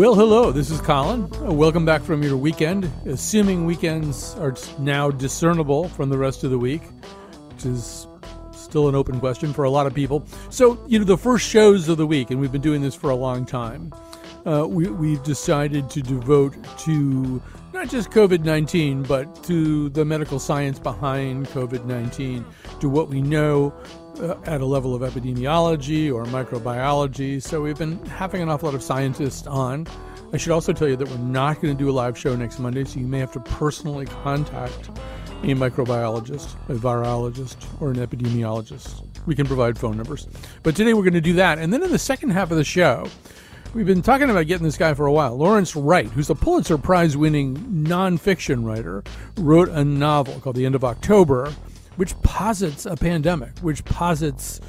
Well, hello, this is Colin. Uh, welcome back from your weekend. Assuming weekends are now discernible from the rest of the week, which is still an open question for a lot of people. So, you know, the first shows of the week, and we've been doing this for a long time, uh, we, we decided to devote to not just COVID 19, but to the medical science behind COVID 19, to what we know at a level of epidemiology or microbiology. So we've been having an awful lot of scientists on. I should also tell you that we're not going to do a live show next Monday, so you may have to personally contact a microbiologist, a virologist, or an epidemiologist. We can provide phone numbers. But today we're going to do that. And then in the second half of the show, we've been talking about getting this guy for a while. Lawrence Wright, who's a Pulitzer Prize winning nonfiction writer, wrote a novel called The End of October which posits a pandemic, which posits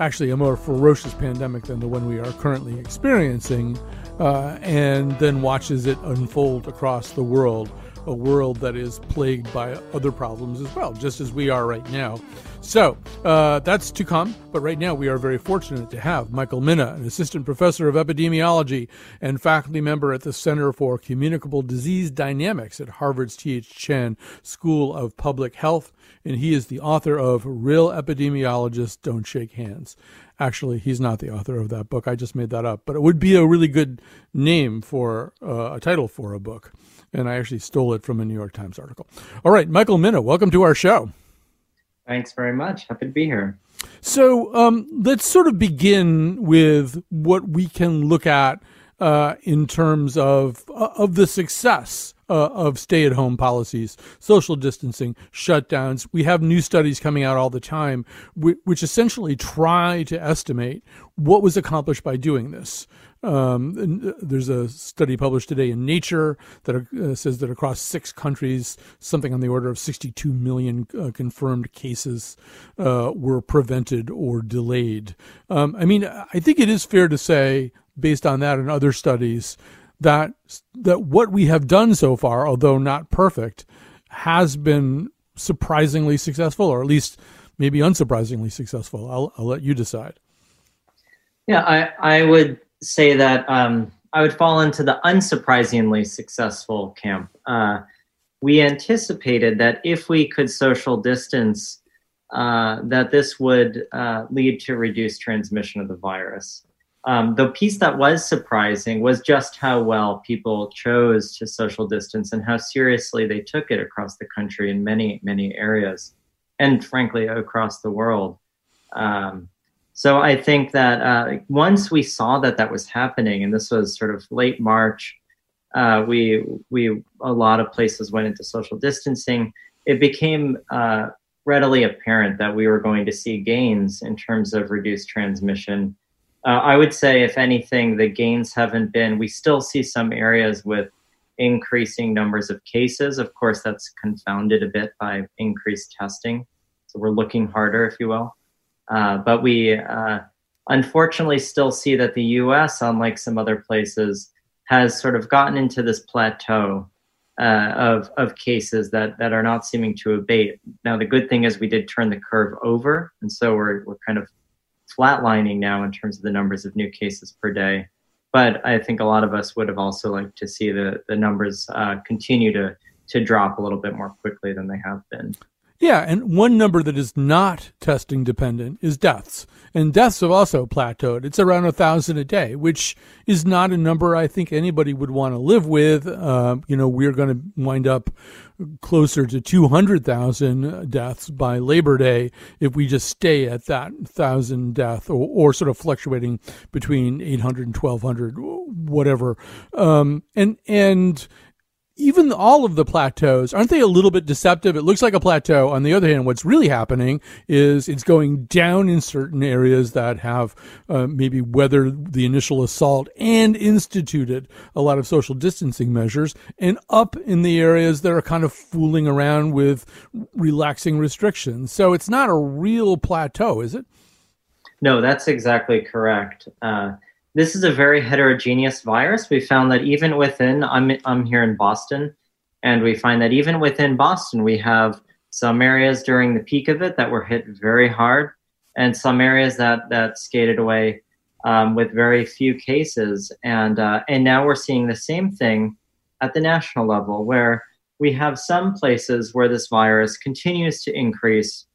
actually a more ferocious pandemic than the one we are currently experiencing, uh, and then watches it unfold across the world, a world that is plagued by other problems as well, just as we are right now. So uh, that's to come. But right now, we are very fortunate to have Michael Mina, an assistant professor of epidemiology and faculty member at the Center for Communicable Disease Dynamics at Harvard's T.H. Chan School of Public Health. And he is the author of Real Epidemiologists Don't Shake Hands. Actually, he's not the author of that book. I just made that up. But it would be a really good name for uh, a title for a book. And I actually stole it from a New York Times article. All right, Michael Mina, welcome to our show. Thanks very much. Happy to be here. So um, let's sort of begin with what we can look at uh, in terms of uh, of the success uh, of stay-at-home policies, social distancing, shutdowns. We have new studies coming out all the time, which, which essentially try to estimate what was accomplished by doing this. Um, uh, there's a study published today in Nature that uh, says that across six countries, something on the order of 62 million uh, confirmed cases uh, were prevented or delayed. Um, I mean, I think it is fair to say, based on that and other studies, that that what we have done so far, although not perfect, has been surprisingly successful, or at least maybe unsurprisingly successful. I'll, I'll let you decide. Yeah, I, I would say that um, I would fall into the unsurprisingly successful camp. Uh, we anticipated that if we could social distance, uh, that this would uh, lead to reduced transmission of the virus. Um, the piece that was surprising was just how well people chose to social distance and how seriously they took it across the country in many, many areas, and frankly, across the world. Um, so I think that uh, once we saw that that was happening, and this was sort of late March, uh, we we a lot of places went into social distancing. It became uh, readily apparent that we were going to see gains in terms of reduced transmission. Uh, I would say, if anything, the gains haven't been. We still see some areas with increasing numbers of cases. Of course, that's confounded a bit by increased testing. So we're looking harder, if you will. Uh, but we uh, unfortunately still see that the US, unlike some other places, has sort of gotten into this plateau uh, of, of cases that, that are not seeming to abate. Now, the good thing is we did turn the curve over, and so we're, we're kind of flatlining now in terms of the numbers of new cases per day. But I think a lot of us would have also liked to see the, the numbers uh, continue to, to drop a little bit more quickly than they have been. Yeah, and one number that is not testing dependent is deaths. And deaths have also plateaued. It's around a thousand a day, which is not a number I think anybody would want to live with. Uh, you know, we're going to wind up closer to 200,000 deaths by Labor Day if we just stay at that thousand death or, or sort of fluctuating between 800 and 1200, whatever. Um, and, and, even all of the plateaus, aren't they a little bit deceptive? It looks like a plateau. On the other hand, what's really happening is it's going down in certain areas that have uh, maybe weathered the initial assault and instituted a lot of social distancing measures, and up in the areas that are kind of fooling around with relaxing restrictions. So it's not a real plateau, is it? No, that's exactly correct. Uh, this is a very heterogeneous virus. We found that even within, I'm, I'm here in Boston, and we find that even within Boston, we have some areas during the peak of it that were hit very hard, and some areas that, that skated away um, with very few cases. And, uh, and now we're seeing the same thing at the national level, where we have some places where this virus continues to increase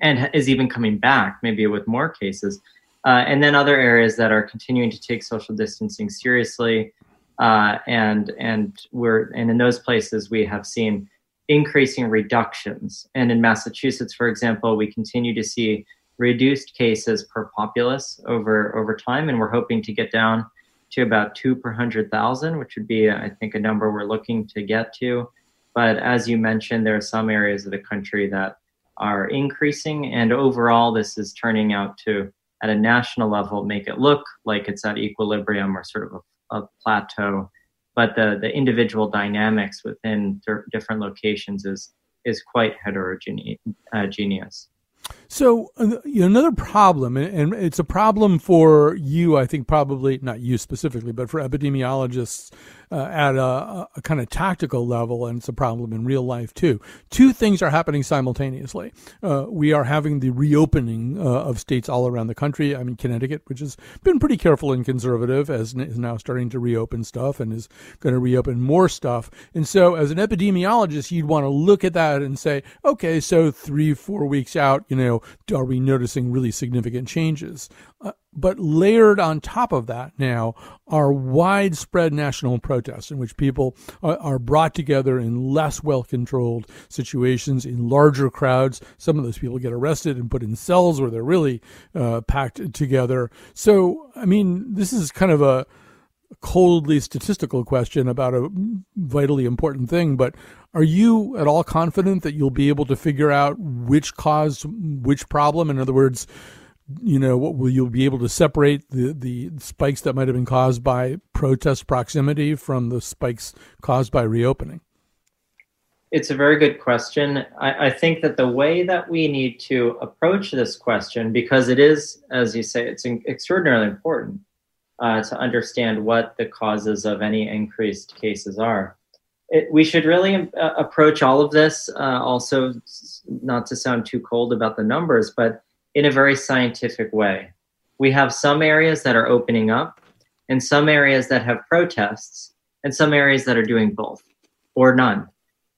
and is even coming back, maybe with more cases. Uh, and then other areas that are continuing to take social distancing seriously. Uh, and and we're and in those places we have seen increasing reductions. And in Massachusetts, for example, we continue to see reduced cases per populace over over time, and we're hoping to get down to about two per hundred thousand, which would be, I think, a number we're looking to get to. But as you mentioned, there are some areas of the country that are increasing, and overall, this is turning out to, at a national level, make it look like it's at equilibrium or sort of a, a plateau. But the the individual dynamics within different locations is is quite heterogeneous. So uh, another problem, and it's a problem for you, I think probably not you specifically, but for epidemiologists uh, at a, a, kind of tactical level, and it's a problem in real life too. Two things are happening simultaneously. Uh, we are having the reopening uh, of states all around the country. I mean, Connecticut, which has been pretty careful and conservative, as is now starting to reopen stuff and is going to reopen more stuff. And so, as an epidemiologist, you'd want to look at that and say, okay, so three, four weeks out, you know, are we noticing really significant changes? Uh, but layered on top of that now are widespread national protests in which people are, brought together in less well controlled situations in larger crowds. Some of those people get arrested and put in cells where they're really uh, packed together. So, I mean, this is kind of a coldly statistical question about a vitally important thing, but are you at all confident that you'll be able to figure out which caused which problem? In other words, you know, what will you'll be able to separate the, the spikes that might have been caused by protest proximity from the spikes caused by reopening? It's a very good question. I, I, think that the way that we need to approach this question, because it is, as you say, it's extraordinarily important uh, to understand what the causes of any increased cases are. It, we should really uh, approach all of this, uh, also, not to sound too cold about the numbers, but in a very scientific way. We have some areas that are opening up, and some areas that have protests, and some areas that are doing both or none.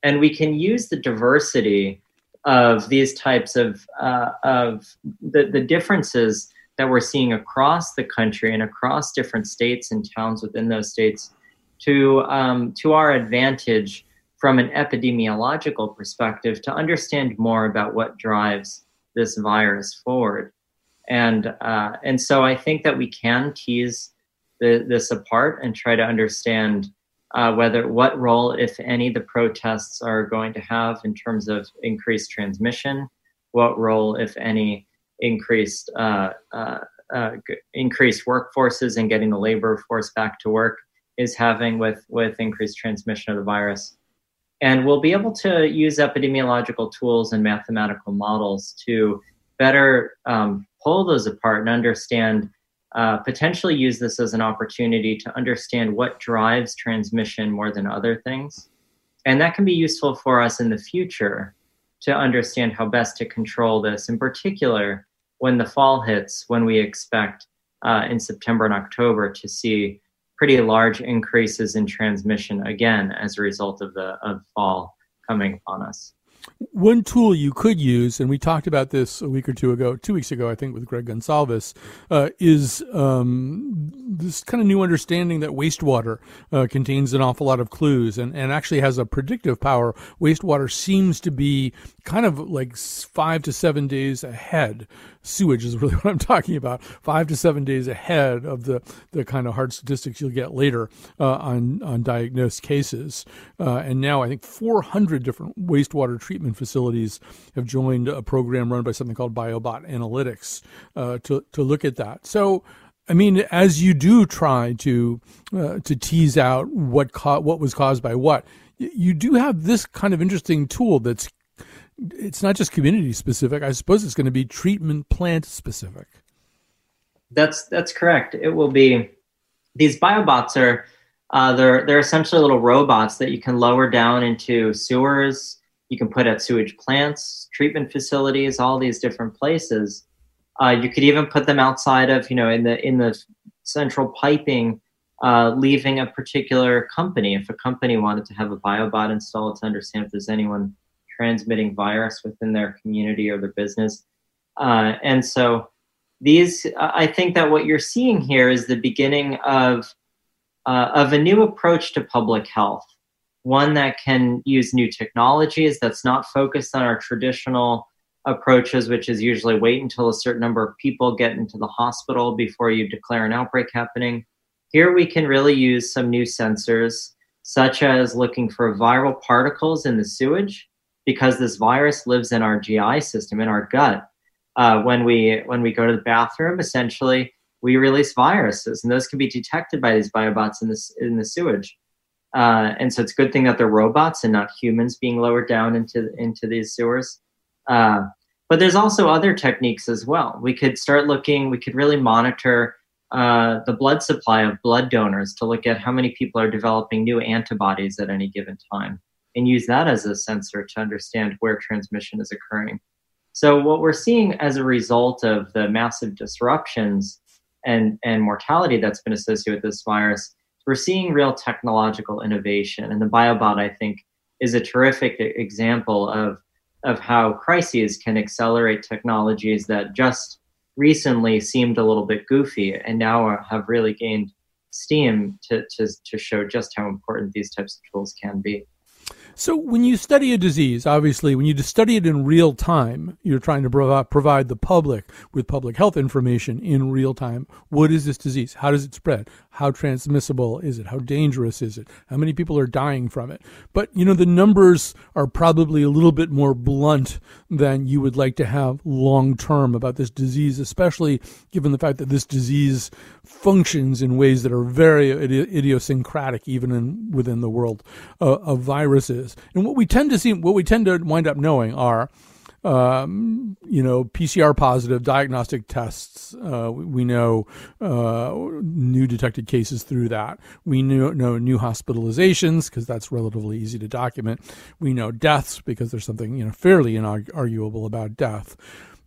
And we can use the diversity of these types of, uh, of the, the differences that we're seeing across the country and across different states and towns within those states to, um, to our advantage from an epidemiological perspective to understand more about what drives this virus forward. And uh, and so I think that we can tease the, this apart and try to understand uh, whether what role, if any, the protests are going to have in terms of increased transmission, what role, if any, increased uh, uh, uh increased workforces and getting the labor force back to work is having with with increased transmission of the virus. And we'll be able to use epidemiological tools and mathematical models to better um, pull those apart and understand, uh, potentially use this as an opportunity to understand what drives transmission more than other things. And that can be useful for us in the future to understand how best to control this, in particular when the fall hits, when we expect uh, in September and October to see pretty large increases in transmission again as a result of the of fall coming upon us. One tool you could use, and we talked about this a week or two ago, two weeks ago, I think, with Greg Gonsalves, uh, is um, this kind of new understanding that wastewater uh, contains an awful lot of clues and, and actually has a predictive power. Wastewater seems to be kind of like five to seven days ahead sewage is really what I'm talking about. Five to seven days ahead of the, the kind of hard statistics you'll get later uh, on on diagnosed cases. Uh, and now I think 400 different wastewater treatment facilities have joined a program run by something called Biobot Analytics uh, to to look at that. So. I mean, as you do try to uh, to tease out what co- what was caused by what, you do have this kind of interesting tool that's it's not just community specific. I suppose it's going to be treatment plant specific. That's that's correct. It will be these biobots are uh, they're they're essentially little robots that you can lower down into sewers. You can put at sewage plants, treatment facilities, all these different places, Uh, you could even put them outside of, you know, in the in the central piping, uh, leaving a particular company. If a company wanted to have a biobot installed to understand if there's anyone transmitting virus within their community or their business, uh, and so these, I think that what you're seeing here is the beginning of uh, of a new approach to public health, one that can use new technologies that's not focused on our traditional approaches, which is usually wait until a certain number of people get into the hospital before you declare an outbreak happening. Here we can really use some new sensors, such as looking for viral particles in the sewage, because this virus lives in our GI system, in our gut. Uh, when we when we go to the bathroom, essentially we release viruses, and those can be detected by these biobots in the in the sewage. Uh, and so it's a good thing that they're robots and not humans being lowered down into into these sewers. Uh, but there's also other techniques as well. We could start looking. We could really monitor uh, the blood supply of blood donors to look at how many people are developing new antibodies at any given time, and use that as a sensor to understand where transmission is occurring. So what we're seeing as a result of the massive disruptions and, and mortality that's been associated with this virus, we're seeing real technological innovation. And the biobot, I think, is a terrific example of, of how crises can accelerate technologies that just recently seemed a little bit goofy and now uh, have really gained steam to, to, to show just how important these types of tools can be. So, when you study a disease, obviously, when you study it in real time, you're trying to provide the public with public health information in real time. What is this disease? How does it spread? How transmissible is it? How dangerous is it? How many people are dying from it? But, you know, the numbers are probably a little bit more blunt than you would like to have long term about this disease, especially given the fact that this disease functions in ways that are very idiosyncratic, even in, within the world uh, of viruses is. And what we tend to see, what we tend to wind up knowing are, um, you know, PCR positive diagnostic tests. Uh, we know uh, new detected cases through that. We know, know new hospitalizations because that's relatively easy to document. We know deaths because there's something you know fairly inarguable about death.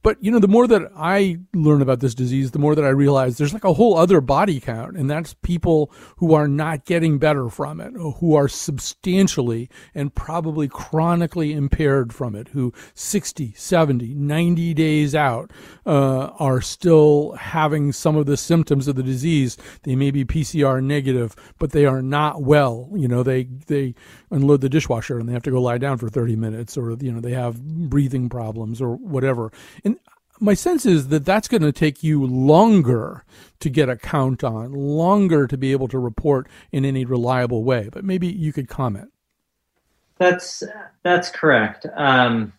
But you know, the more that I learn about this disease, the more that I realize there's like a whole other body count, and that's people who are not getting better from it, who are substantially and probably chronically impaired from it, who 60, 70, 90 days out uh, are still having some of the symptoms of the disease. They may be PCR negative, but they are not well. You know, they they unload the dishwasher and they have to go lie down for 30 minutes, or you know, they have breathing problems or whatever. And my sense is that that's going to take you longer to get a count on, longer to be able to report in any reliable way. But maybe you could comment. That's that's correct. Um,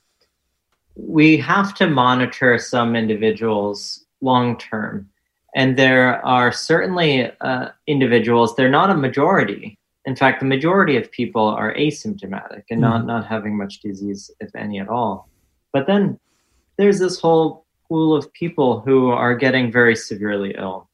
we have to monitor some individuals long term, and there are certainly uh, individuals. They're not a majority. In fact, the majority of people are asymptomatic and mm-hmm. not not having much disease, if any at all. But then there's this whole pool of people who are getting very severely ill.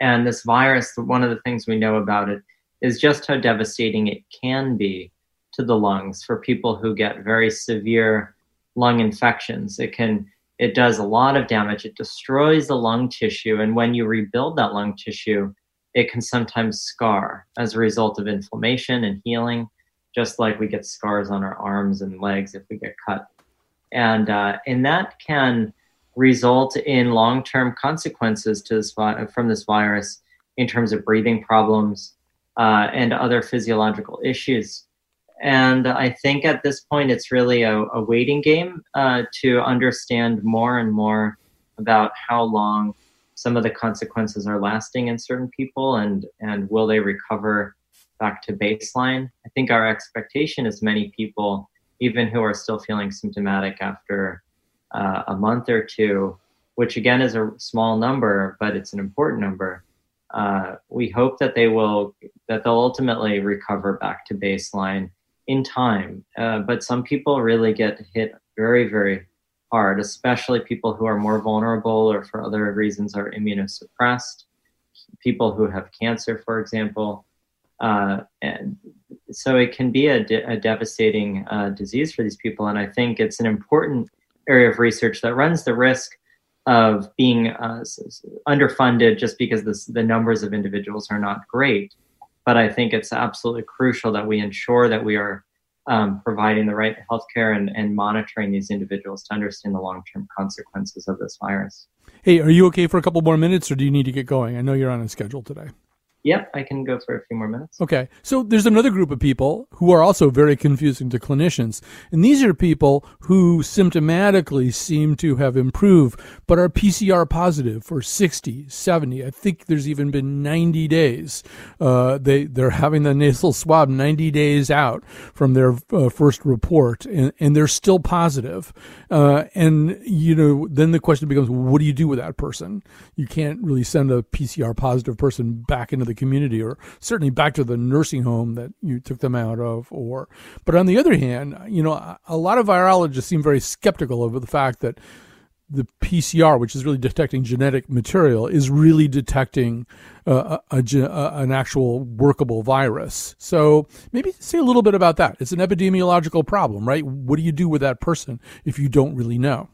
And this virus, one of the things we know about it is just how devastating it can be to the lungs for people who get very severe lung infections. It can it does a lot of damage. It destroys the lung tissue and when you rebuild that lung tissue, it can sometimes scar as a result of inflammation and healing, just like we get scars on our arms and legs if we get cut. And uh, and that can result in long-term consequences to this vi- from this virus in terms of breathing problems uh, and other physiological issues. And I think at this point, it's really a, a waiting game uh, to understand more and more about how long some of the consequences are lasting in certain people and, and will they recover back to baseline. I think our expectation is many people, even who are still feeling symptomatic after uh, a month or two, which again is a small number, but it's an important number. Uh, we hope that they will that they'll ultimately recover back to baseline in time. Uh, but some people really get hit very very hard, especially people who are more vulnerable or for other reasons are immunosuppressed, people who have cancer, for example. Uh, and so it can be a, de- a devastating uh, disease for these people. And I think it's an important area of research that runs the risk of being uh, underfunded just because this, the numbers of individuals are not great. But I think it's absolutely crucial that we ensure that we are um, providing the right healthcare and, and monitoring these individuals to understand the long term consequences of this virus. Hey, are you okay for a couple more minutes or do you need to get going? I know you're on a schedule today. Yep, I can go for a few more minutes. Okay. So there's another group of people who are also very confusing to clinicians. And these are people who symptomatically seem to have improved, but are PCR positive for 60, 70. I think there's even been 90 days. Uh, they, they're having the nasal swab 90 days out from their uh, first report, and, and they're still positive. Uh, and, you know, then the question becomes, what do you do with that person? You can't really send a PCR positive person back into the the community or certainly back to the nursing home that you took them out of or but on the other hand you know a lot of virologists seem very skeptical of the fact that the PCR, which is really detecting genetic material, is really detecting uh, a, a, an actual workable virus. So maybe say a little bit about that. It's an epidemiological problem, right? What do you do with that person if you don't really know?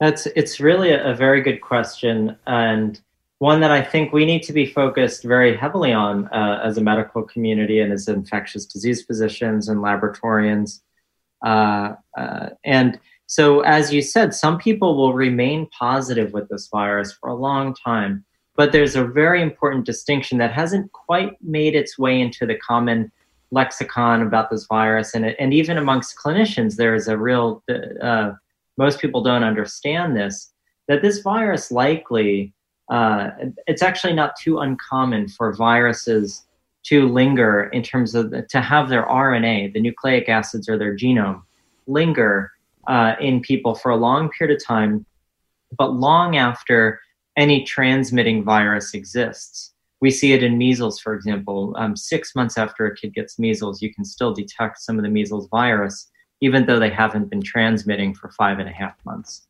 That's it's really a, a very good question, and one that I think we need to be focused very heavily on uh, as a medical community and as infectious disease physicians and laboratorians. Uh, uh, and so, as you said, some people will remain positive with this virus for a long time. But there's a very important distinction that hasn't quite made its way into the common lexicon about this virus. And, and even amongst clinicians, there is a real, uh, most people don't understand this, that this virus likely uh, it's actually not too uncommon for viruses to linger in terms of to have their RNA, the nucleic acids or their genome, linger uh, in people for a long period of time, but long after any transmitting virus exists. We see it in measles, for example. Um, six months after a kid gets measles, you can still detect some of the measles virus, even though they haven't been transmitting for five and a half months.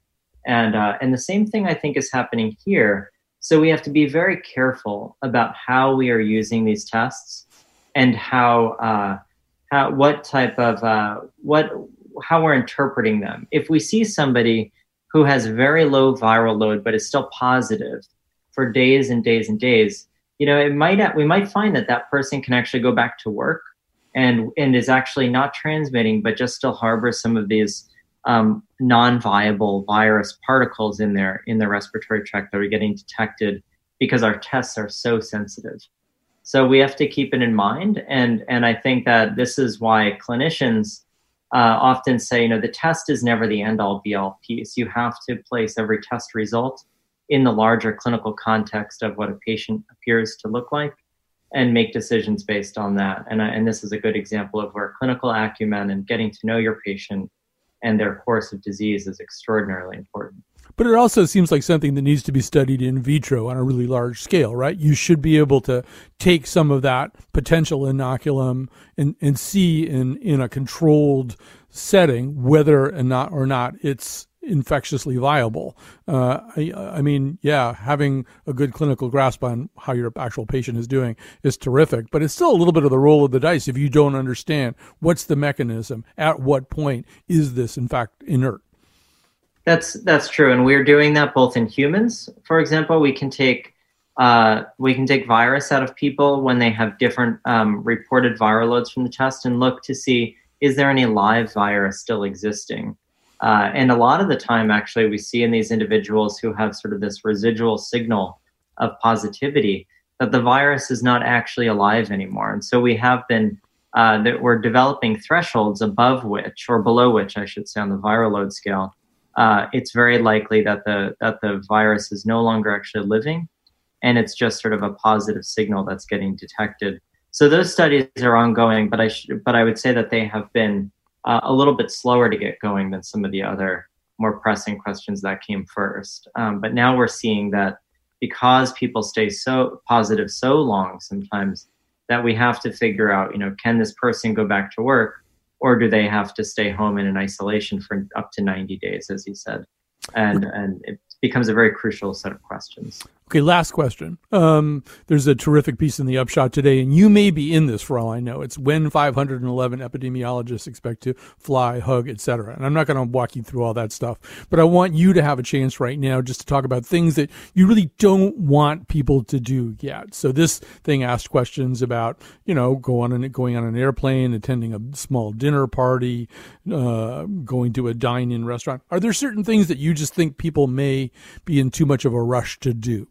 And uh, and the same thing I think is happening here so we have to be very careful about how we are using these tests and how uh, how what type of uh, what how we're interpreting them. If we see somebody who has very low viral load but is still positive for days and days and days, you know, it might we might find that that person can actually go back to work and and is actually not transmitting but just still harbors some of these um, non-viable virus particles in there in the respiratory tract that are getting detected because our tests are so sensitive. So we have to keep it in mind, and and I think that this is why clinicians uh, often say, you know, the test is never the end-all, be-all piece. You have to place every test result in the larger clinical context of what a patient appears to look like, and make decisions based on that. And and this is a good example of where clinical acumen and getting to know your patient and their course of disease is extraordinarily important. But it also seems like something that needs to be studied in vitro on a really large scale, right? You should be able to take some of that potential inoculum and, and see in, in a controlled setting whether or not or not it's infectiously viable. Uh, I, I, mean, yeah, having a good clinical grasp on how your actual patient is doing is terrific, but it's still a little bit of the roll of the dice if you don't understand what's the mechanism, at what point is this in fact inert. That's that's true, and we're doing that both in humans. For example, we can take uh, we can take virus out of people when they have different um, reported viral loads from the test and look to see is there any live virus still existing uh, and a lot of the time, actually, we see in these individuals who have sort of this residual signal of positivity that the virus is not actually alive anymore. And so we have been uh, that we're developing thresholds above which, or below which, I should say, on the viral load scale. Uh, it's very likely that the that the virus is no longer actually living, and it's just sort of a positive signal that's getting detected. So those studies are ongoing, but I should, but I would say that they have been uh, a little bit slower to get going than some of the other more pressing questions that came first. Um, but now we're seeing that because people stay so positive so long sometimes that we have to figure out, you know, can this person go back to work or do they have to stay home in an isolation for up to 90 days, as you said? And, and it, becomes a very crucial set of questions. Okay, last question. Um, there's a terrific piece in the Upshot today, and you may be in this for all I know. It's when 511 epidemiologists expect to fly, hug, etc. And I'm not going to walk you through all that stuff, but I want you to have a chance right now just to talk about things that you really don't want people to do yet. So this thing asked questions about, you know, go on an, going on an airplane, attending a small dinner party, uh, going to a dine-in restaurant. Are there certain things that you just think people may be in too much of a rush to do?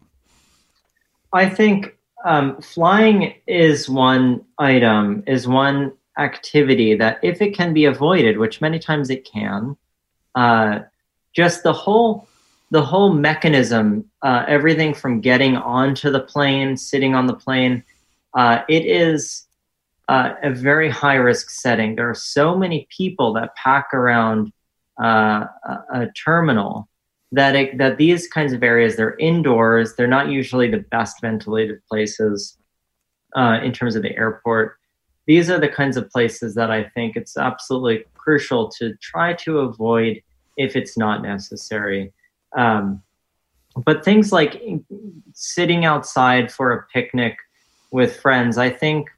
I think um, flying is one item, is one activity that if it can be avoided, which many times it can, uh, just the whole the whole mechanism, uh, everything from getting onto the plane, sitting on the plane, uh, it is uh, a very high risk setting. There are so many people that pack around uh, a, a terminal that it, that these kinds of areas they're indoors they're not usually the best ventilated places uh, in terms of the airport. These are the kinds of places that i think it's absolutely crucial to try to avoid if it's not necessary. Um, but things like sitting outside for a picnic with friends i think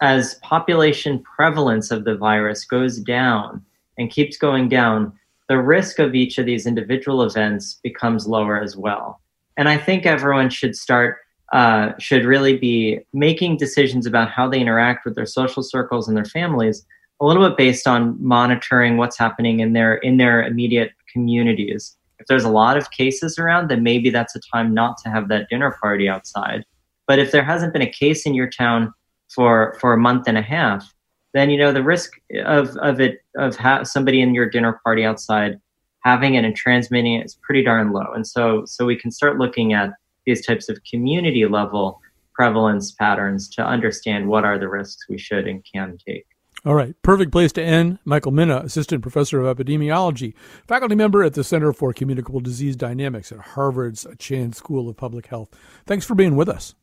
as population prevalence of the virus goes down and keeps going down the risk of each of these individual events becomes lower as well. And I think everyone should start, uh, should really be making decisions about how they interact with their social circles and their families a little bit based on monitoring what's happening in their in their immediate communities. If there's a lot of cases around, then maybe that's a time not to have that dinner party outside. But if there hasn't been a case in your town for for a month and a half, then you know the risk of of it of ha- somebody in your dinner party outside having it and transmitting it is pretty darn low. And so so we can start looking at these types of community level prevalence patterns to understand what are the risks we should and can take. All right, perfect place to end. Michael Mina, Assistant Professor of Epidemiology, faculty member at the Center for Communicable Disease Dynamics at Harvard's Chan School of Public Health. Thanks for being with us.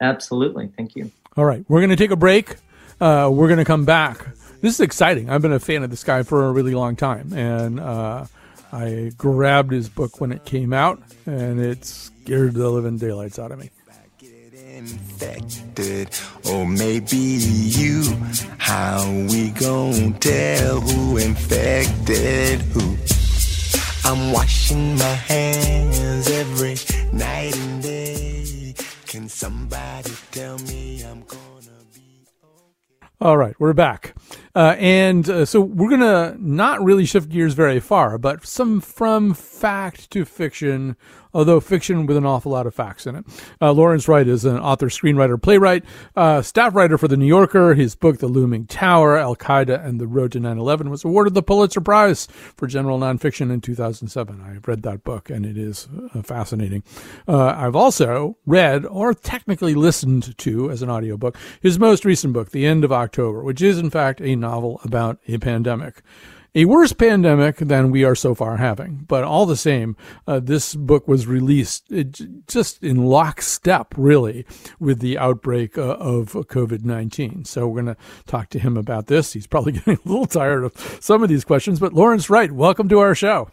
Absolutely. Thank you. All right, we're going to take a break. Uh, we're going to come back. This is exciting. I've been a fan of this guy for a really long time, and uh, I grabbed his book when it came out, and it scared the living daylights out of me. Infected, or maybe you. How we gon' tell who infected who? I'm washing my hands every night and day. Can somebody tell me? All right, we're back. Uh, and uh, so we're going to not really shift gears very far, but some from fact to fiction although fiction with an awful lot of facts in it. Uh, Lawrence Wright is an author, screenwriter, playwright, uh, staff writer for The New Yorker. His book, The Looming Tower, Al Qaeda and the Road to 9 11, was awarded the Pulitzer Prize for general nonfiction in 2007. I have read that book and it is uh, fascinating. Uh, I've also read, or technically listened to as an audiobook, his most recent book, The End of October, which is in fact a novel about a pandemic a worse pandemic than we are so far having. But all the same, uh, this book was released just in lockstep, really, with the outbreak uh, of COVID 19. So we're going to talk to him about this. He's probably getting a little tired of some of these questions. But Lawrence Wright, welcome to our show.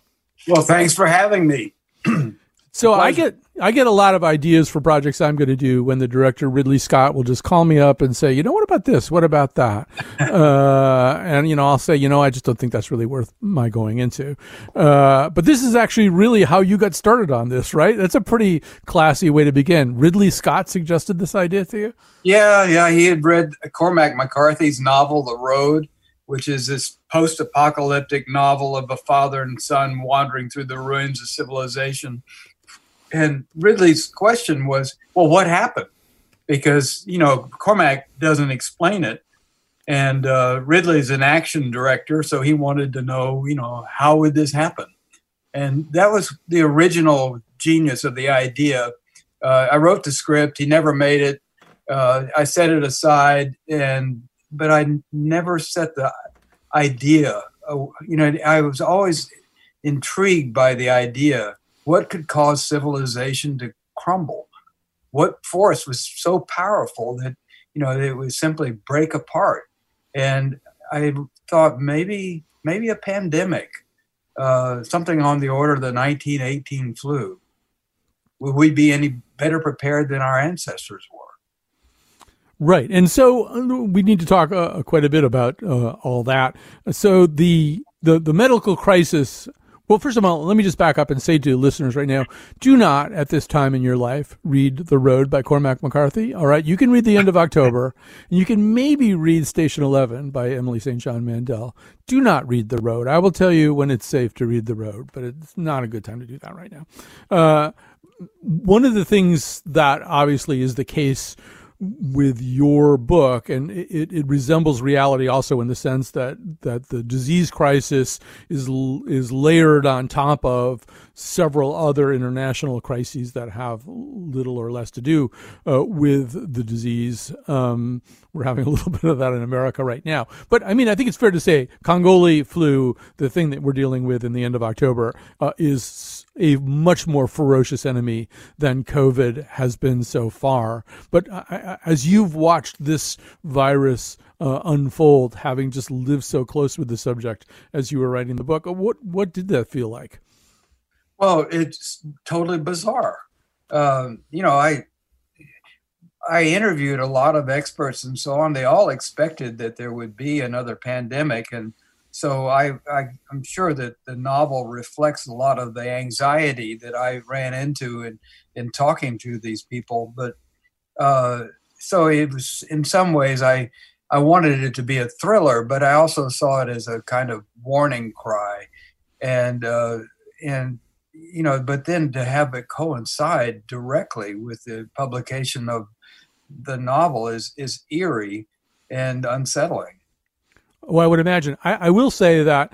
Well, thanks for having me. so I get I get a lot of ideas for projects I'm going to do when the director Ridley Scott will just call me up and say, you know, what about this? What about that? uh, and you know, I'll say, you know, I just don't think that's really worth my going into. Uh, but this is actually really how you got started on this, right? That's a pretty classy way to begin. Ridley Scott suggested this idea to you. Yeah, yeah, he had read Cormac McCarthy's novel The Road, which is this post-apocalyptic novel of a father and son wandering through the ruins of civilization and Ridley's question was, well, what happened? Because, you know, Cormac doesn't explain it. And uh, Ridley's an action director, so he wanted to know, you know, how would this happen? And that was the original genius of the idea. Uh, I wrote the script, he never made it. Uh, I set it aside, and but I never set the idea. Uh, you know, I was always intrigued by the idea what could cause civilization to crumble? What force was so powerful that you know it would simply break apart? And I thought maybe maybe a pandemic. uh, something on the order of the 1918 flu, would we be any better prepared than our ancestors were? Right. And so uh, we need to talk uh, quite a bit about uh, all that. So the, the, the medical crisis well, first of all, let me just back up and say to listeners right now, do not at this time in your life read The Road by Cormac McCarthy. All right. You can read The End of October and you can maybe read Station 11 by Emily St. John Mandel. Do not read The Road. I will tell you when it's safe to read The Road, but it's not a good time to do that right now. Uh, one of the things that obviously is the case with your book, and it, it resembles reality also in the sense that that the disease crisis is is layered on top of several other international crises that have little or less to do uh, with the disease. Um, we're having a little bit of that in America right now, but I mean, I think it's fair to say Congolese flu, the thing that we're dealing with in the end of October, uh, is a much more ferocious enemy than COVID has been so far. But as you've watched this virus uh, unfold, having just lived so close with the subject as you were writing the book, what what did that feel like? Well, it's totally bizarre. Um, you know, I I interviewed a lot of experts and so on. They all expected that there would be another pandemic, and so I, I am sure that the novel reflects a lot of the anxiety that I ran into in in talking to these people. But uh, so it was in some ways I I wanted it to be a thriller, but I also saw it as a kind of warning cry, and uh, and you know, but then to have it coincide directly with the publication of the novel is is eerie and unsettling. Well, I would imagine. I, I will say that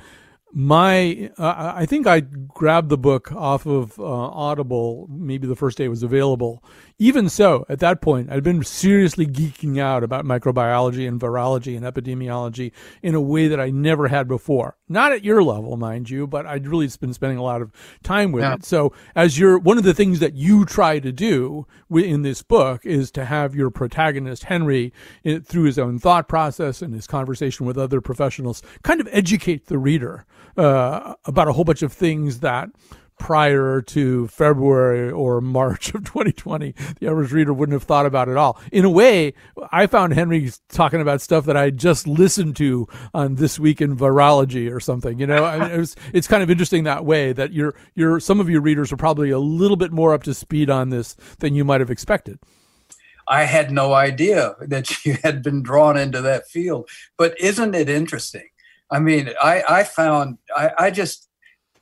my uh, I think I grabbed the book off of uh, Audible maybe the first day it was available. Even so, at that point, I'd been seriously geeking out about microbiology and virology and epidemiology in a way that I never had before. Not at your level, mind you, but I'd really been spending a lot of time with yeah. it. So, as you're one of the things that you try to do in this book is to have your protagonist Henry, through his own thought process and his conversation with other professionals, kind of educate the reader uh, about a whole bunch of things that prior to February or March of 2020, the average reader wouldn't have thought about it at all. In a way, I found Henry talking about stuff that I just listened to on This Week in Virology or something. You know, I mean, it was, it's kind of interesting that way that your your some of your readers are probably a little bit more up to speed on this than you might have expected. I had no idea that you had been drawn into that field. But isn't it interesting? I mean, I, I found I, I just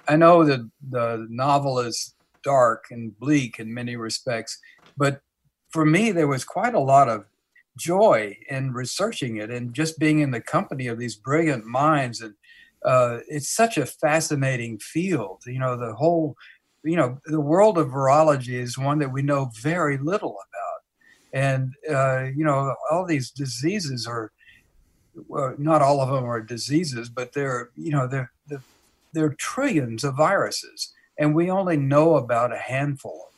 I know that the novel is dark and bleak in many respects, but for me there was quite a lot of joy in researching it and just being in the company of these brilliant minds and uh, it's such a fascinating field. You know the whole you know the world of virology is one that we know very little about. And uh, you know all these diseases are well, not all of them are diseases, but they're you know they're, they're there are trillions of viruses, and we only know about a handful.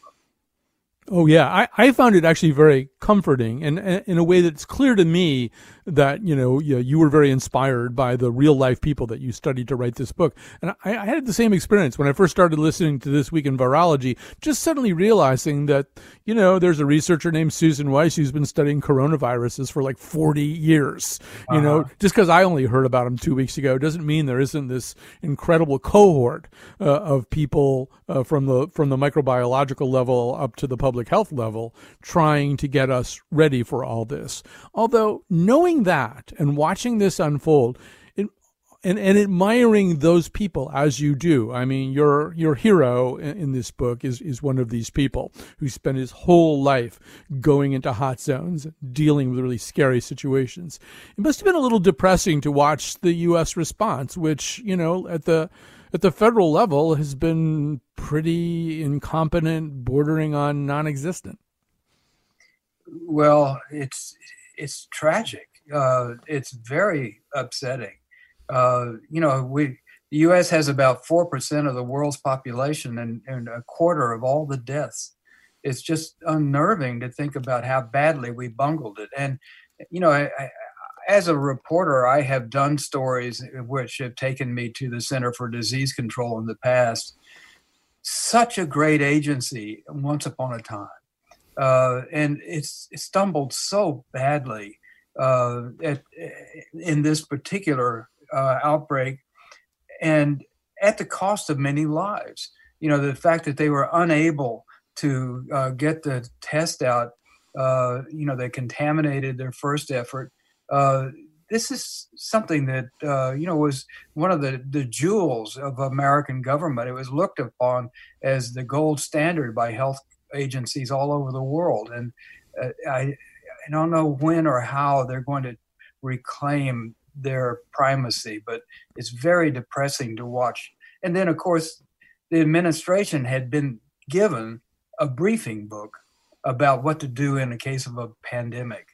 Oh yeah, I, I found it actually very comforting, and, and in a way that's clear to me that you know you, you were very inspired by the real life people that you studied to write this book. And I, I, had the same experience when I first started listening to this week in virology. Just suddenly realizing that you know there's a researcher named Susan Weiss who's been studying coronaviruses for like 40 years. You uh-huh. know, just because I only heard about them two weeks ago doesn't mean there isn't this incredible cohort uh, of people uh, from the from the microbiological level up to the public health level trying to get us ready for all this. Although knowing that and watching this unfold, and, and admiring those people as you do. I mean, your your hero in, this book is is one of these people who spent his whole life going into hot zones, dealing with really scary situations. It must have been a little depressing to watch the U.S. response, which you know at the at the federal level has been pretty incompetent, bordering on non-existent. Well, it's it's tragic. Uh, it's very upsetting. Uh, you know, we the U.S. has about four percent of the world's population and, and a quarter of all the deaths. It's just unnerving to think about how badly we bungled it. And you know, I, I, as a reporter, I have done stories which have taken me to the Center for Disease Control in the past. Such a great agency once upon a time. Uh, and it's it stumbled so badly uh, at, in this particular uh, outbreak and at the cost of many lives. You know, the fact that they were unable to uh, get the test out, uh, you know, they contaminated their first effort. Uh, this is something that uh, you know was one of the, the jewels of American government. It was looked upon as the gold standard by health agencies all over the world, and uh, I I don't know when or how they're going to reclaim their primacy, but it's very depressing to watch. And then, of course, the administration had been given a briefing book about what to do in the case of a pandemic.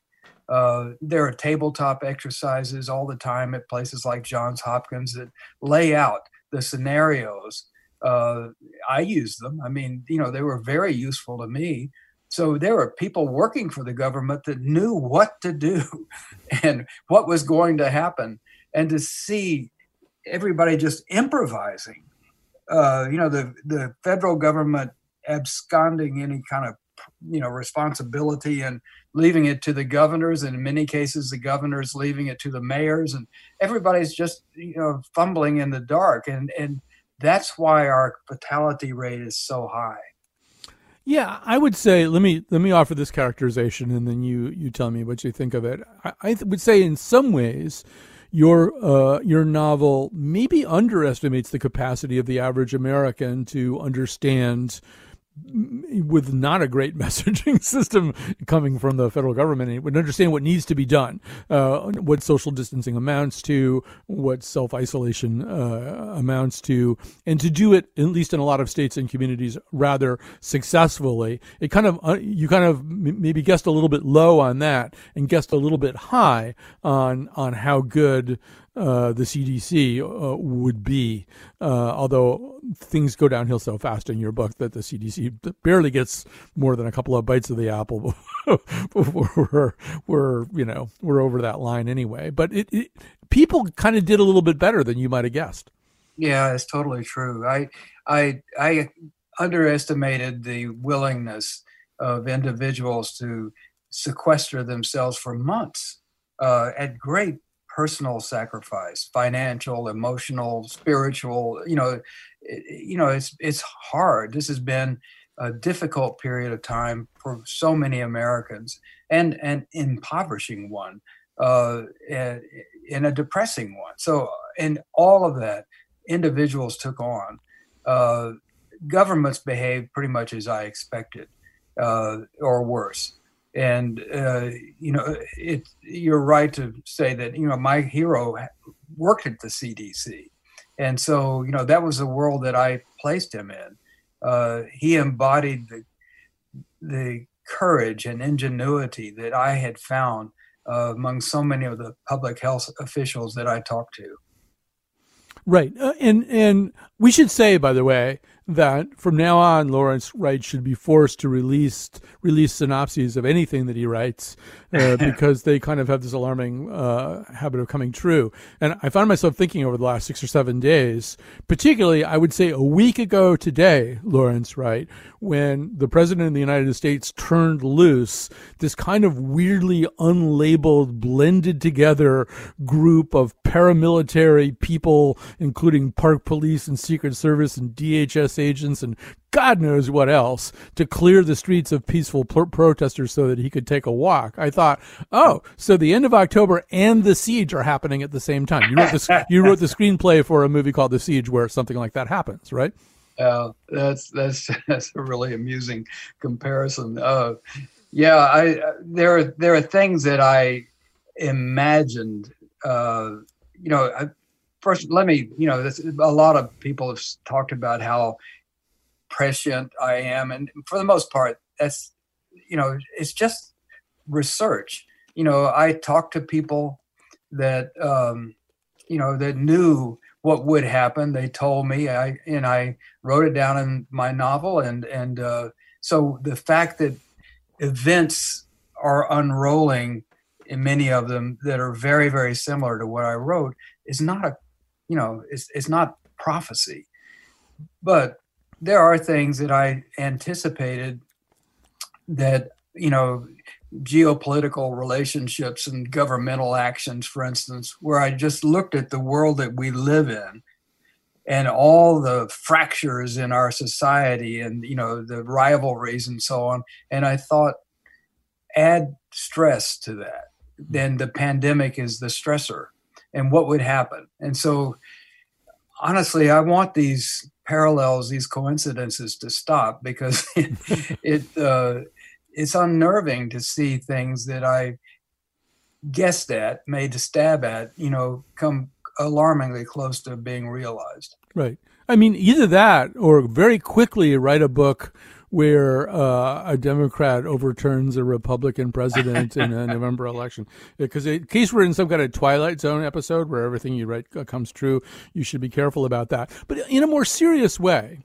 Uh, there are tabletop exercises all the time at places like Johns Hopkins that lay out the scenarios. Uh, I use them. I mean, you know, they were very useful to me so there were people working for the government that knew what to do and what was going to happen. And to see everybody just improvising, uh, you know, the, the federal government absconding any kind of you know responsibility and leaving it to the governors and in many cases the governors leaving it to the mayors and everybody's just you know fumbling in the dark and and that's why our fatality rate is so high yeah, I would say let me let me offer this characterization, and then you you tell me what you think of it. I, I would say in some ways, your uh, your novel maybe underestimates the capacity of the average American to understand with not a great messaging system coming from the federal government and would understand what needs to be done, uh, what social distancing amounts to, what self isolation uh, amounts to, and to do it at least in a lot of states and communities rather successfully. It kind of uh, you kind of maybe guessed a little bit low on that and guessed a little bit high on on how good uh, the CDC uh, would be. Uh, although things go downhill so fast in your book that the CDC barely gets more than a couple of bites of the apple before we're, we're you know we're over that line anyway. But it, it people kind of did a little bit better than you might have guessed. Yeah, it's totally true. I I I underestimated the willingness of individuals to sequester themselves for months uh, at great personal sacrifice financial emotional spiritual you know it, you know it's it's hard. This has been a difficult period of time for so many americans and an impoverishing one uh, and, and a depressing one. So in all of that individuals took on uh, governments behaved pretty much as i expected uh, or worse and uh, you know it you're right to say that you know my hero worked at the cdc and so you know that was the world that i placed him in. Uh, he embodied the the courage and ingenuity that i had found uh, among so many of the public health officials that i talked to. Right. Uh, and and we should say by the way that from now on, Lawrence Wright should be forced to release release synopses of anything that he writes uh, because they kind of have this alarming uh, habit of coming true. And I found myself thinking over the last six or seven days, particularly, I would say a week ago today, Lawrence Wright, when the president of the United States turned loose this kind of weirdly unlabeled, blended together group of paramilitary people, including park police and Secret Service and DHS agents and God knows what else to clear the streets of peaceful pro- protesters so that he could take a walk. I thought, oh, so the end of October and the siege are happening at the same time. You wrote the, you wrote the screenplay for a movie called The Siege where something like that happens, right? Uh, that's that's that's a really amusing comparison. Uh, yeah, I there are there are things that I imagined. Uh, you know, first let me you know this, a lot of people have talked about how prescient I am, and for the most part, that's you know it's just research. You know, I talked to people that um, you know that knew what would happen. They told me, I and I wrote it down in my novel, and and uh, so the fact that events are unrolling in many of them that are very, very similar to what I wrote is not a, you know, it's, it's not prophecy. But there are things that I anticipated that, you know, geopolitical relationships and governmental actions, for instance, where I just looked at the world that we live in and all the fractures in our society and you know the rivalries and so on. And i thought add stress to that. Then the pandemic is the stressor and what would happen and so honestly i want these parallels these coincidences to stop because it, uh, it's unnerving to see things that i guessed at made a stab at you know come alarmingly close to being realized. Right. I mean, either that or very quickly write a book where uh, a Democrat overturns a Republican president in a November election. Because in case we're in some kind of Twilight Zone episode where everything you write comes true, you should be careful about that. But in a more serious way,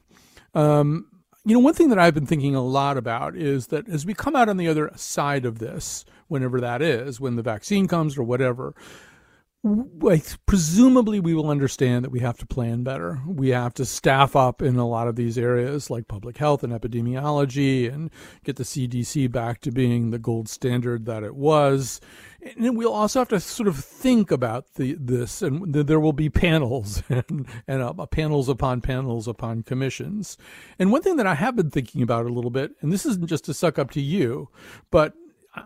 um, you know, one thing that I've been thinking a lot about is that as we come out on the other side of this, whenever that is, when the vaccine comes or whatever, presumably we will understand that we have to plan better. We have to staff up in a lot of these areas like public health and epidemiology and get the CDC back to being the gold standard that it was. And we'll also have to sort of think about the, this, and there will be panels and, and uh, panels upon panels upon commissions. And one thing that I have been thinking about a little bit, and this isn't just to suck up to you, but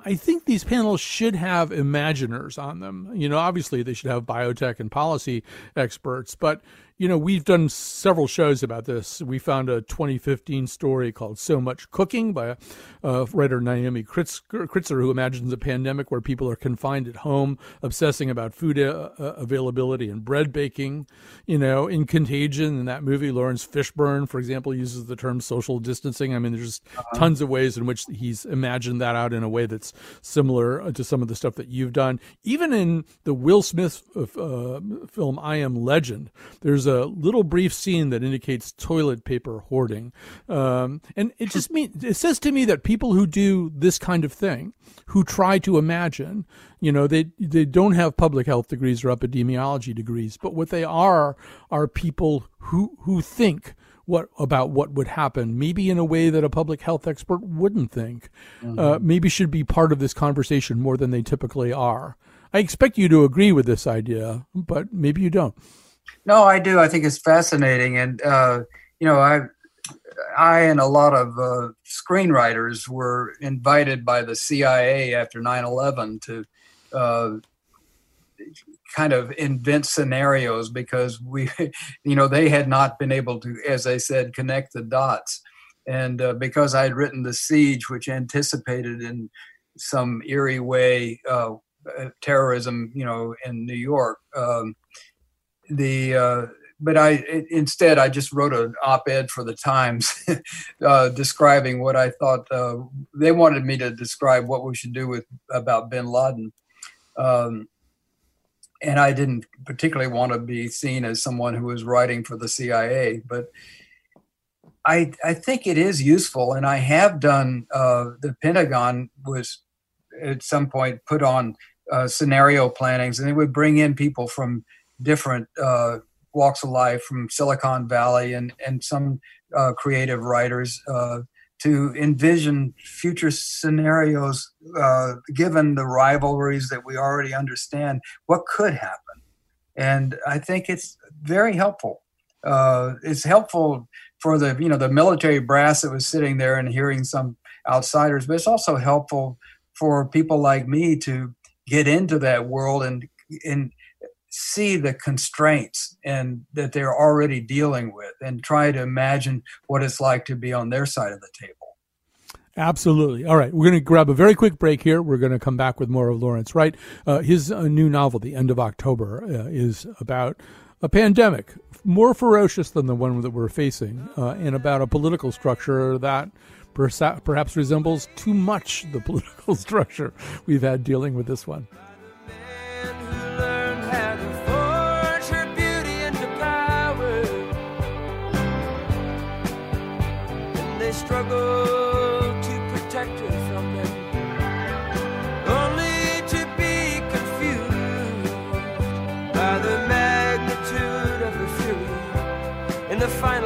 I think these panels should have imaginers on them. You know, obviously they should have biotech and policy experts, but you know, we've done several shows about this. We found a 2015 story called So Much Cooking by uh, writer Naomi Kritzer, who imagines a pandemic where people are confined at home, obsessing about food uh, uh, availability and bread baking. You know, in Contagion, in that movie, Laurence Fishburne, for example, uses the term social distancing. I mean, there's uh-huh. tons of ways in which he's imagined that out in a way that's similar to some of the stuff that you've done. Even in the Will Smith uh, film I Am Legend, there's a little brief scene that indicates toilet paper hoarding, um, and it just means it says to me that people who do this kind of thing, who try to imagine, you know, they they don't have public health degrees or epidemiology degrees, but what they are are people who who think what about what would happen, maybe in a way that a public health expert wouldn't think. Mm-hmm. Uh, maybe should be part of this conversation more than they typically are. I expect you to agree with this idea, but maybe you don't. No, I do. I think it's fascinating, and uh, you know, I, I and a lot of uh, screenwriters were invited by the CIA after 9/11 to uh, kind of invent scenarios because we, you know, they had not been able to, as I said, connect the dots, and uh, because I had written the siege, which anticipated in some eerie way uh, terrorism, you know, in New York. Um, the uh, but I instead I just wrote an op-ed for the Times uh, describing what I thought uh, they wanted me to describe what we should do with about Bin Laden, um, and I didn't particularly want to be seen as someone who was writing for the CIA, but I I think it is useful, and I have done. Uh, the Pentagon was at some point put on uh, scenario plannings, and they would bring in people from different uh, walks of life from Silicon Valley and, and some uh, creative writers uh, to envision future scenarios uh, given the rivalries that we already understand. What could happen? And I think it's very helpful. Uh, it's helpful for the you know the military brass that was sitting there and hearing some outsiders, but it's also helpful for people like me to get into that world and and see the constraints and that they're already dealing with and try to imagine what it's like to be on their side of the table. Absolutely. All right. We're going to grab a very quick break here. We're going to come back with more of Lawrence Wright. Uh, his uh, new novel, The End of October, uh, is about a pandemic more ferocious than the one that we're facing uh, and about a political structure that perhaps resembles too much the political structure we've had dealing with this one. struggle to protect herself only to be confused by the magnitude of fury in the final.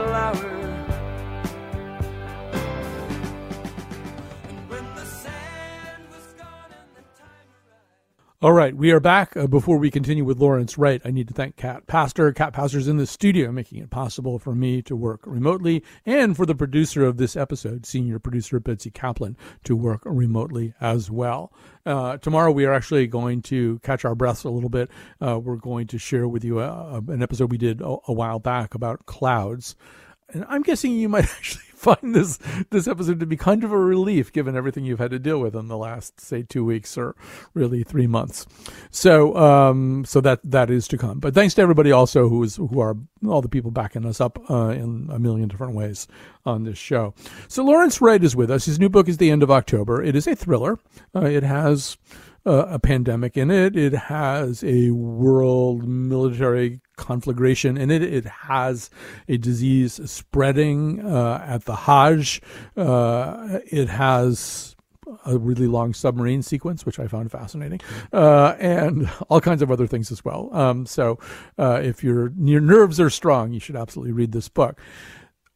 All right, we are back. Uh, before we continue with Lawrence Wright, I need to thank Cat Pastor. Cat Pastor's in the studio, making it possible for me to work remotely, and for the producer of this episode, senior producer Betsy Kaplan, to work remotely as well. Uh, tomorrow, we are actually going to catch our breaths a little bit. Uh, we're going to share with you uh, an episode we did a, a while back about clouds. And I'm guessing you might actually find this this episode to be kind of a relief given everything you've had to deal with in the last say two weeks or really three months. So um, so that that is to come. But thanks to everybody also who is who are all the people backing us up uh, in a million different ways on this show. So Lawrence Wright is with us. His new book is the end of October. It is a thriller. Uh, it has uh, a pandemic in it. It has a world military conflagration in it. It has a disease spreading uh, at the Hajj. Uh, it has a really long submarine sequence, which I found fascinating, uh, and all kinds of other things as well. Um, so, uh, if your your nerves are strong, you should absolutely read this book.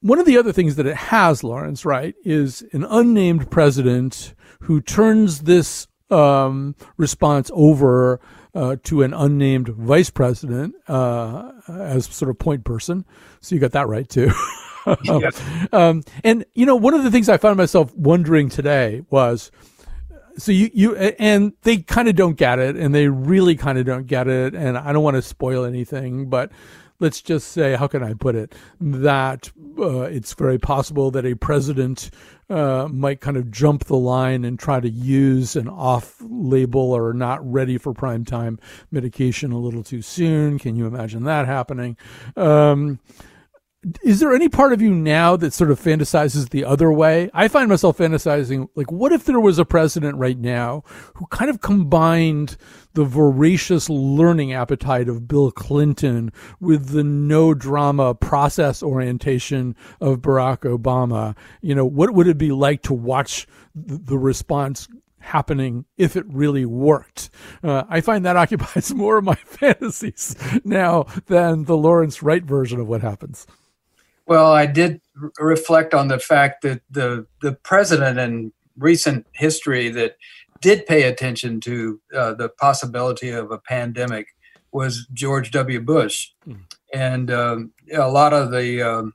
One of the other things that it has, Lawrence, Wright, is an unnamed president who turns this um, response over uh, to an unnamed vice president uh, as sort of point person. So you got that right too. yes. um, and you know, one of the things I found myself wondering today was, so you you and they kind of don't get it, and they really kind of don't get it, and I don't want to spoil anything, but let's just say, how can I put it, that uh, it's very possible that a president uh, might kind of jump the line and try to use an off label or not ready for prime time medication a little too soon. Can you imagine that happening? Um, is there any part of you now that sort of fantasizes the other way? I find myself fantasizing, like, what if there was a president right now who kind of combined the voracious learning appetite of Bill Clinton with the no drama process orientation of Barack Obama? You know, what would it be like to watch the response happening if it really worked. Uh, I find that occupies more of my fantasies now than the Lawrence Wright version of what happens. Well, I did reflect on the fact that the the president in recent history that did pay attention to uh, the possibility of a pandemic was George W. Bush, mm. and um, a lot of the um,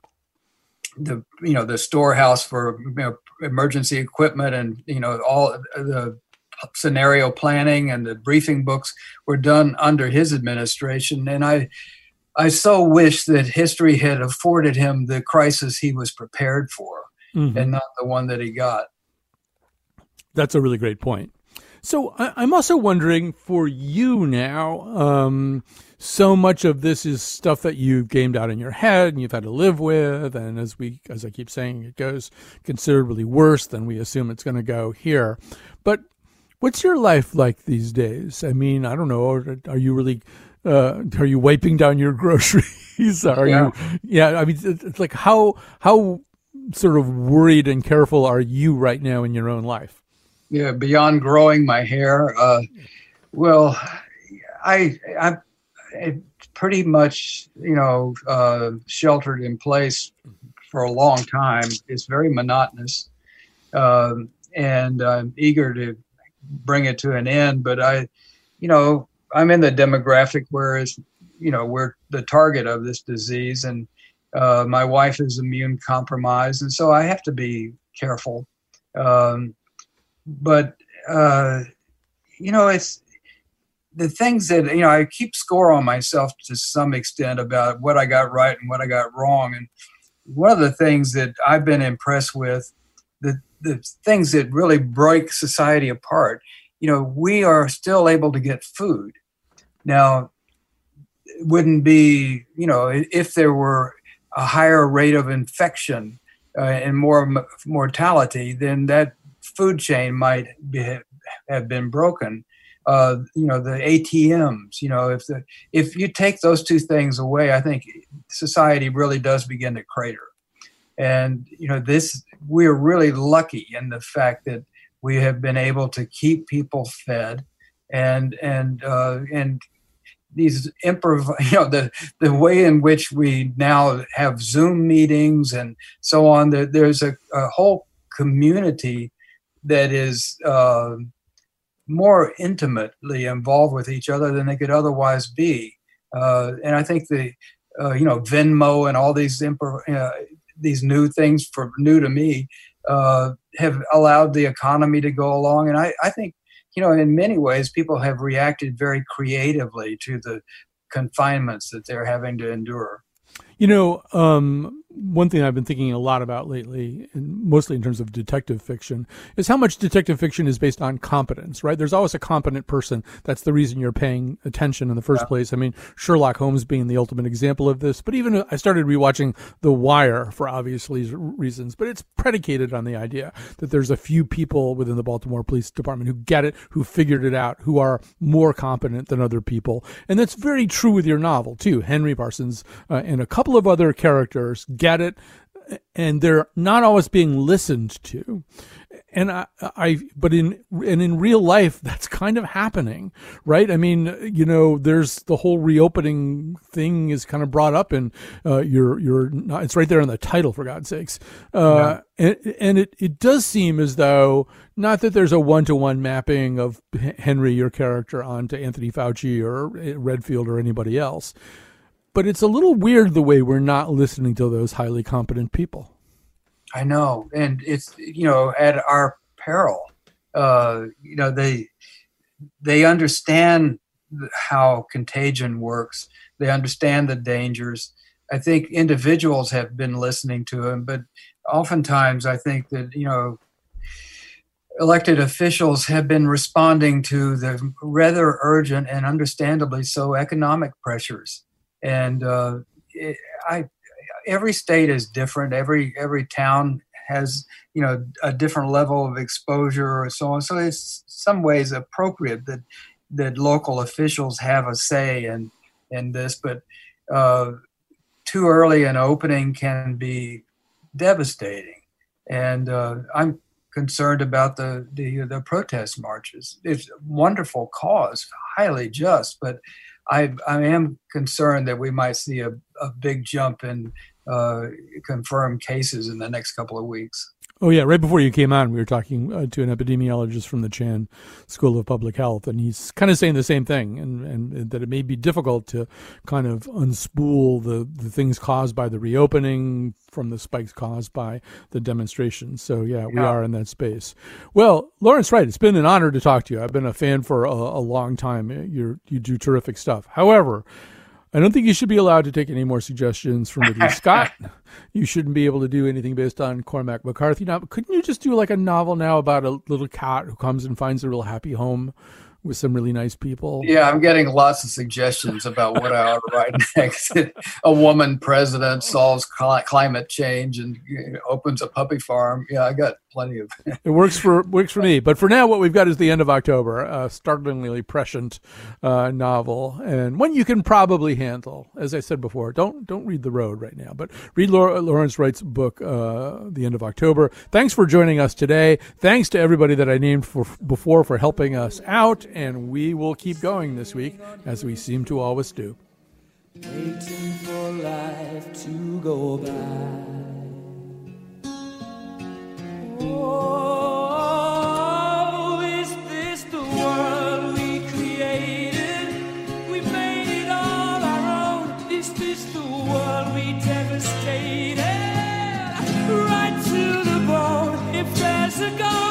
the you know the storehouse for you know, emergency equipment and you know all the scenario planning and the briefing books were done under his administration, and I I so wish that history had afforded him the crisis he was prepared for mm-hmm. and not the one that he got. That's a really great point. So I, am also wondering for you now, um, so much of this is stuff that you've gamed out in your head and you've had to live with. And as we, as I keep saying, it goes considerably worse than we assume it's going to go here. But what's your life like these days? I mean, I don't know. Are, are you really uh, are you wiping down your groceries? are yeah. you? Yeah, I mean, it's like how how sort of worried and careful are you right now in your own life? Yeah, beyond growing my hair, uh, well, I I pretty much you know uh, sheltered in place for a long time. It's very monotonous, um, and I'm eager to bring it to an end. But I, you know, I'm in the demographic where is you know we're the target of this disease, and uh, my wife is immune compromised, and so I have to be careful. Um, but uh, you know, it's the things that you know I keep score on myself to some extent about what I got right and what I got wrong, and one of the things that I've been impressed with the the things that really break society apart you know we are still able to get food now, it wouldn't be, you know, if there were a higher rate of infection uh, and more mortality, then that food chain might be, have been broken. Uh, you know, the ATMs. You know, if the if you take those two things away, I think society really does begin to crater. And you know, this we're really lucky in the fact that we have been able to keep people fed and and uh, and these improv, you know, the the way in which we now have Zoom meetings and so on. There, there's a, a whole community that is uh, more intimately involved with each other than they could otherwise be. Uh, and I think the uh, you know Venmo and all these improv, uh, these new things for new to me uh, have allowed the economy to go along. And I, I think you know, in many ways, people have reacted very creatively to the confinements that they're having to endure. You know, um, one thing I've been thinking a lot about lately, and mostly in terms of detective fiction, is how much detective fiction is based on competence, right? There's always a competent person. That's the reason you're paying attention in the first yeah. place. I mean, Sherlock Holmes being the ultimate example of this, but even I started rewatching The Wire for obvious reasons, but it's predicated on the idea that there's a few people within the Baltimore Police Department who get it, who figured it out, who are more competent than other people. And that's very true with your novel, too. Henry Parsons uh, and a couple of other characters get it and they're not always being listened to. And I, I, but in and in real life that's kind of happening right? I mean you know there's the whole reopening thing is kind of brought up and uh, you're you're not, it's right there in the title for god's sakes. Uh, yeah. and, and it, it does seem as though not that there's a one-to-one mapping of henry your character onto anthony fauci or redfield or anybody else but it's a little weird the way we're not listening to those highly competent people. I know, and it's you know at our peril. Uh, you know they they understand how contagion works. They understand the dangers. I think individuals have been listening to him, but oftentimes I think that you know elected officials have been responding to the rather urgent and understandably so economic pressures and uh, it, I every state is different. Every every town has you know a different level of exposure or so on. So it's some ways appropriate that that local officials have a say in in this, but uh, too early an opening can be devastating. And uh, I'm concerned about the, the the protest marches. It's a wonderful cause, highly just, but I, I am concerned that we might see a, a big jump in uh, confirmed cases in the next couple of weeks. Oh yeah, right before you came on, we were talking uh, to an epidemiologist from the Chan School of Public Health, and he's kind of saying the same thing, and, and that it may be difficult to kind of unspool the, the things caused by the reopening from the spikes caused by the demonstrations. So yeah, we yeah. are in that space. Well, Lawrence Wright, it's been an honor to talk to you. I've been a fan for a, a long time. You you do terrific stuff. However, I don't think you should be allowed to take any more suggestions from Ridley Scott. You shouldn't be able to do anything based on Cormac McCarthy. Now, couldn't you just do like a novel now about a little cat who comes and finds a real happy home with some really nice people. Yeah, I'm getting lots of suggestions about what I ought to write next. a woman president solves climate change and opens a puppy farm. Yeah, I got plenty of. it works for works for me. But for now, what we've got is the end of October, a startlingly prescient uh, novel, and one you can probably handle. As I said before, don't don't read The Road right now, but read Laura, Lawrence Wright's book, uh, The End of October. Thanks for joining us today. Thanks to everybody that I named for before for helping us out and we will keep going this week, as we seem to always do. Waiting for life to go by. Oh, devastated? Right to the bone, if there's a God.